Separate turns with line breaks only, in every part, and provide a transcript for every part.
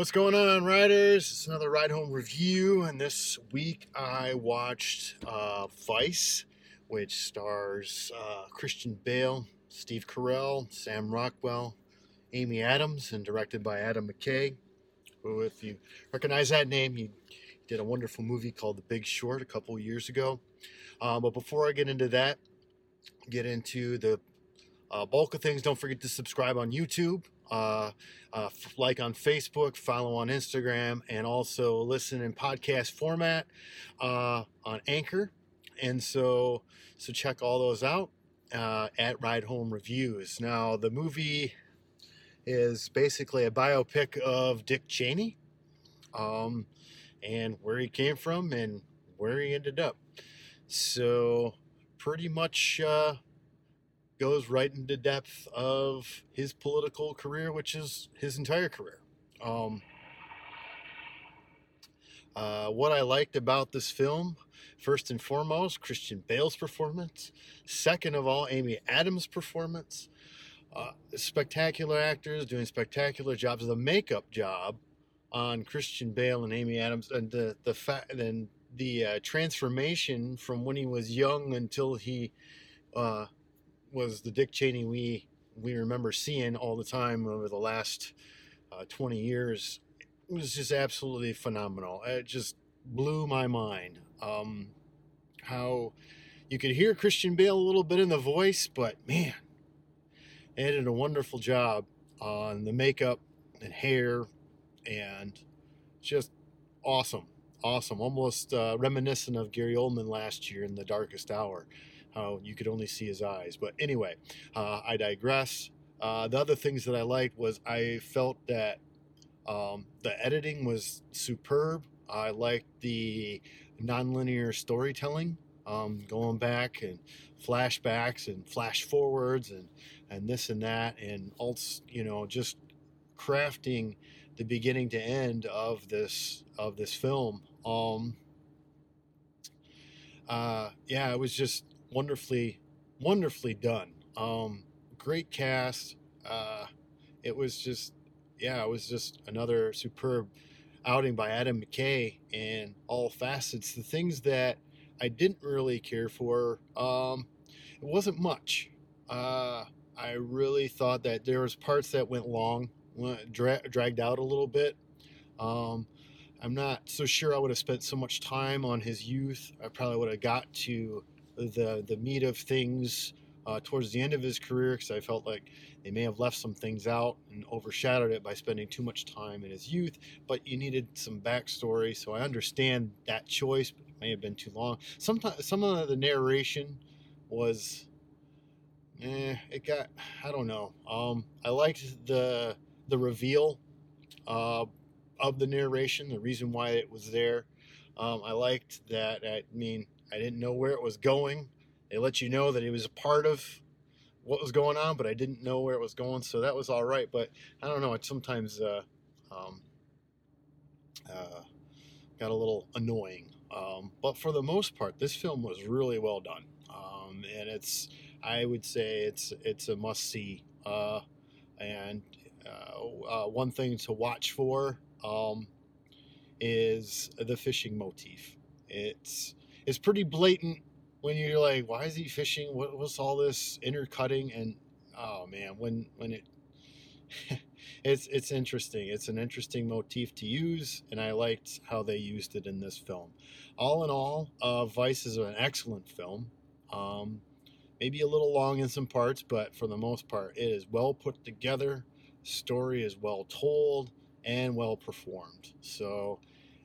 What's going on, riders? It's another ride home review, and this week I watched uh, Vice, which stars uh, Christian Bale, Steve Carell, Sam Rockwell, Amy Adams, and directed by Adam McKay. Who, if you recognize that name, he did a wonderful movie called The Big Short a couple years ago. Uh, but before I get into that, get into the uh, bulk of things, don't forget to subscribe on YouTube uh, uh, like on Facebook, follow on Instagram, and also listen in podcast format uh, on Anchor. And so, so check all those out uh, at Ride Home Reviews. Now, the movie is basically a biopic of Dick Cheney, um, and where he came from and where he ended up. So, pretty much uh, goes right into depth of his political career, which is his entire career. Um, uh, what I liked about this film, first and foremost, Christian Bale's performance. Second of all, Amy Adams' performance. Uh, spectacular actors doing spectacular jobs. The makeup job on Christian Bale and Amy Adams, and the the fact and the uh, transformation from when he was young until he uh, was the Dick Cheney we we remember seeing all the time over the last uh, 20 years. It was just absolutely phenomenal. It just blew my mind. Um, how you could hear Christian Bale a little bit in the voice, but man, they did a wonderful job on the makeup and hair, and just awesome, awesome, almost uh, reminiscent of Gary Oldman last year in The Darkest Hour how you could only see his eyes. But anyway, uh, I digress. Uh, the other things that I liked was I felt that um, the editing was superb. I liked the nonlinear storytelling, um, going back and flashbacks and flash forwards and and this and that and also you know just crafting the beginning to end of this of this film. Um, uh, yeah, it was just wonderfully, wonderfully done. Um, great cast. Uh, it was just, yeah, it was just another superb outing by Adam McKay in all facets. The things that I didn't really care for, um, it wasn't much. Uh, I really thought that there was parts that went long, went, dra- dragged out a little bit. Um, I'm not so sure I would have spent so much time on his youth. I probably would have got to the the meat of things uh, towards the end of his career because I felt like they may have left some things out and overshadowed it by spending too much time in his youth. But you needed some backstory, so I understand that choice. But it may have been too long. Sometimes some of the narration was, eh, it got I don't know. Um, I liked the the reveal uh, of the narration, the reason why it was there. Um, I liked that. I mean, I didn't know where it was going. They let you know that it was a part of what was going on, but I didn't know where it was going, so that was all right. But I don't know. It sometimes uh, um, uh, got a little annoying. Um, but for the most part, this film was really well done, um, and it's I would say it's it's a must see. Uh, and uh, uh, one thing to watch for um, is the fishing motif. It's it's pretty blatant when you're like, why is he fishing? What, was all this intercutting? And oh man, when when it it's it's interesting. It's an interesting motif to use, and I liked how they used it in this film. All in all, uh, Vice is an excellent film. Um, maybe a little long in some parts, but for the most part, it is well put together. Story is well told and well performed. So,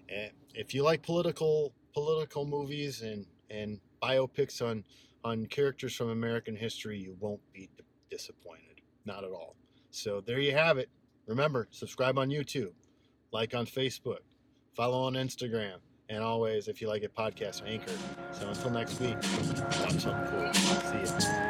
eh, if you like political political movies and and biopics on on characters from American history, you won't be disappointed. Not at all. So there you have it. Remember, subscribe on YouTube, like on Facebook, follow on Instagram, and always, if you like it, podcast or Anchor. So until next week, watch something cool. See ya.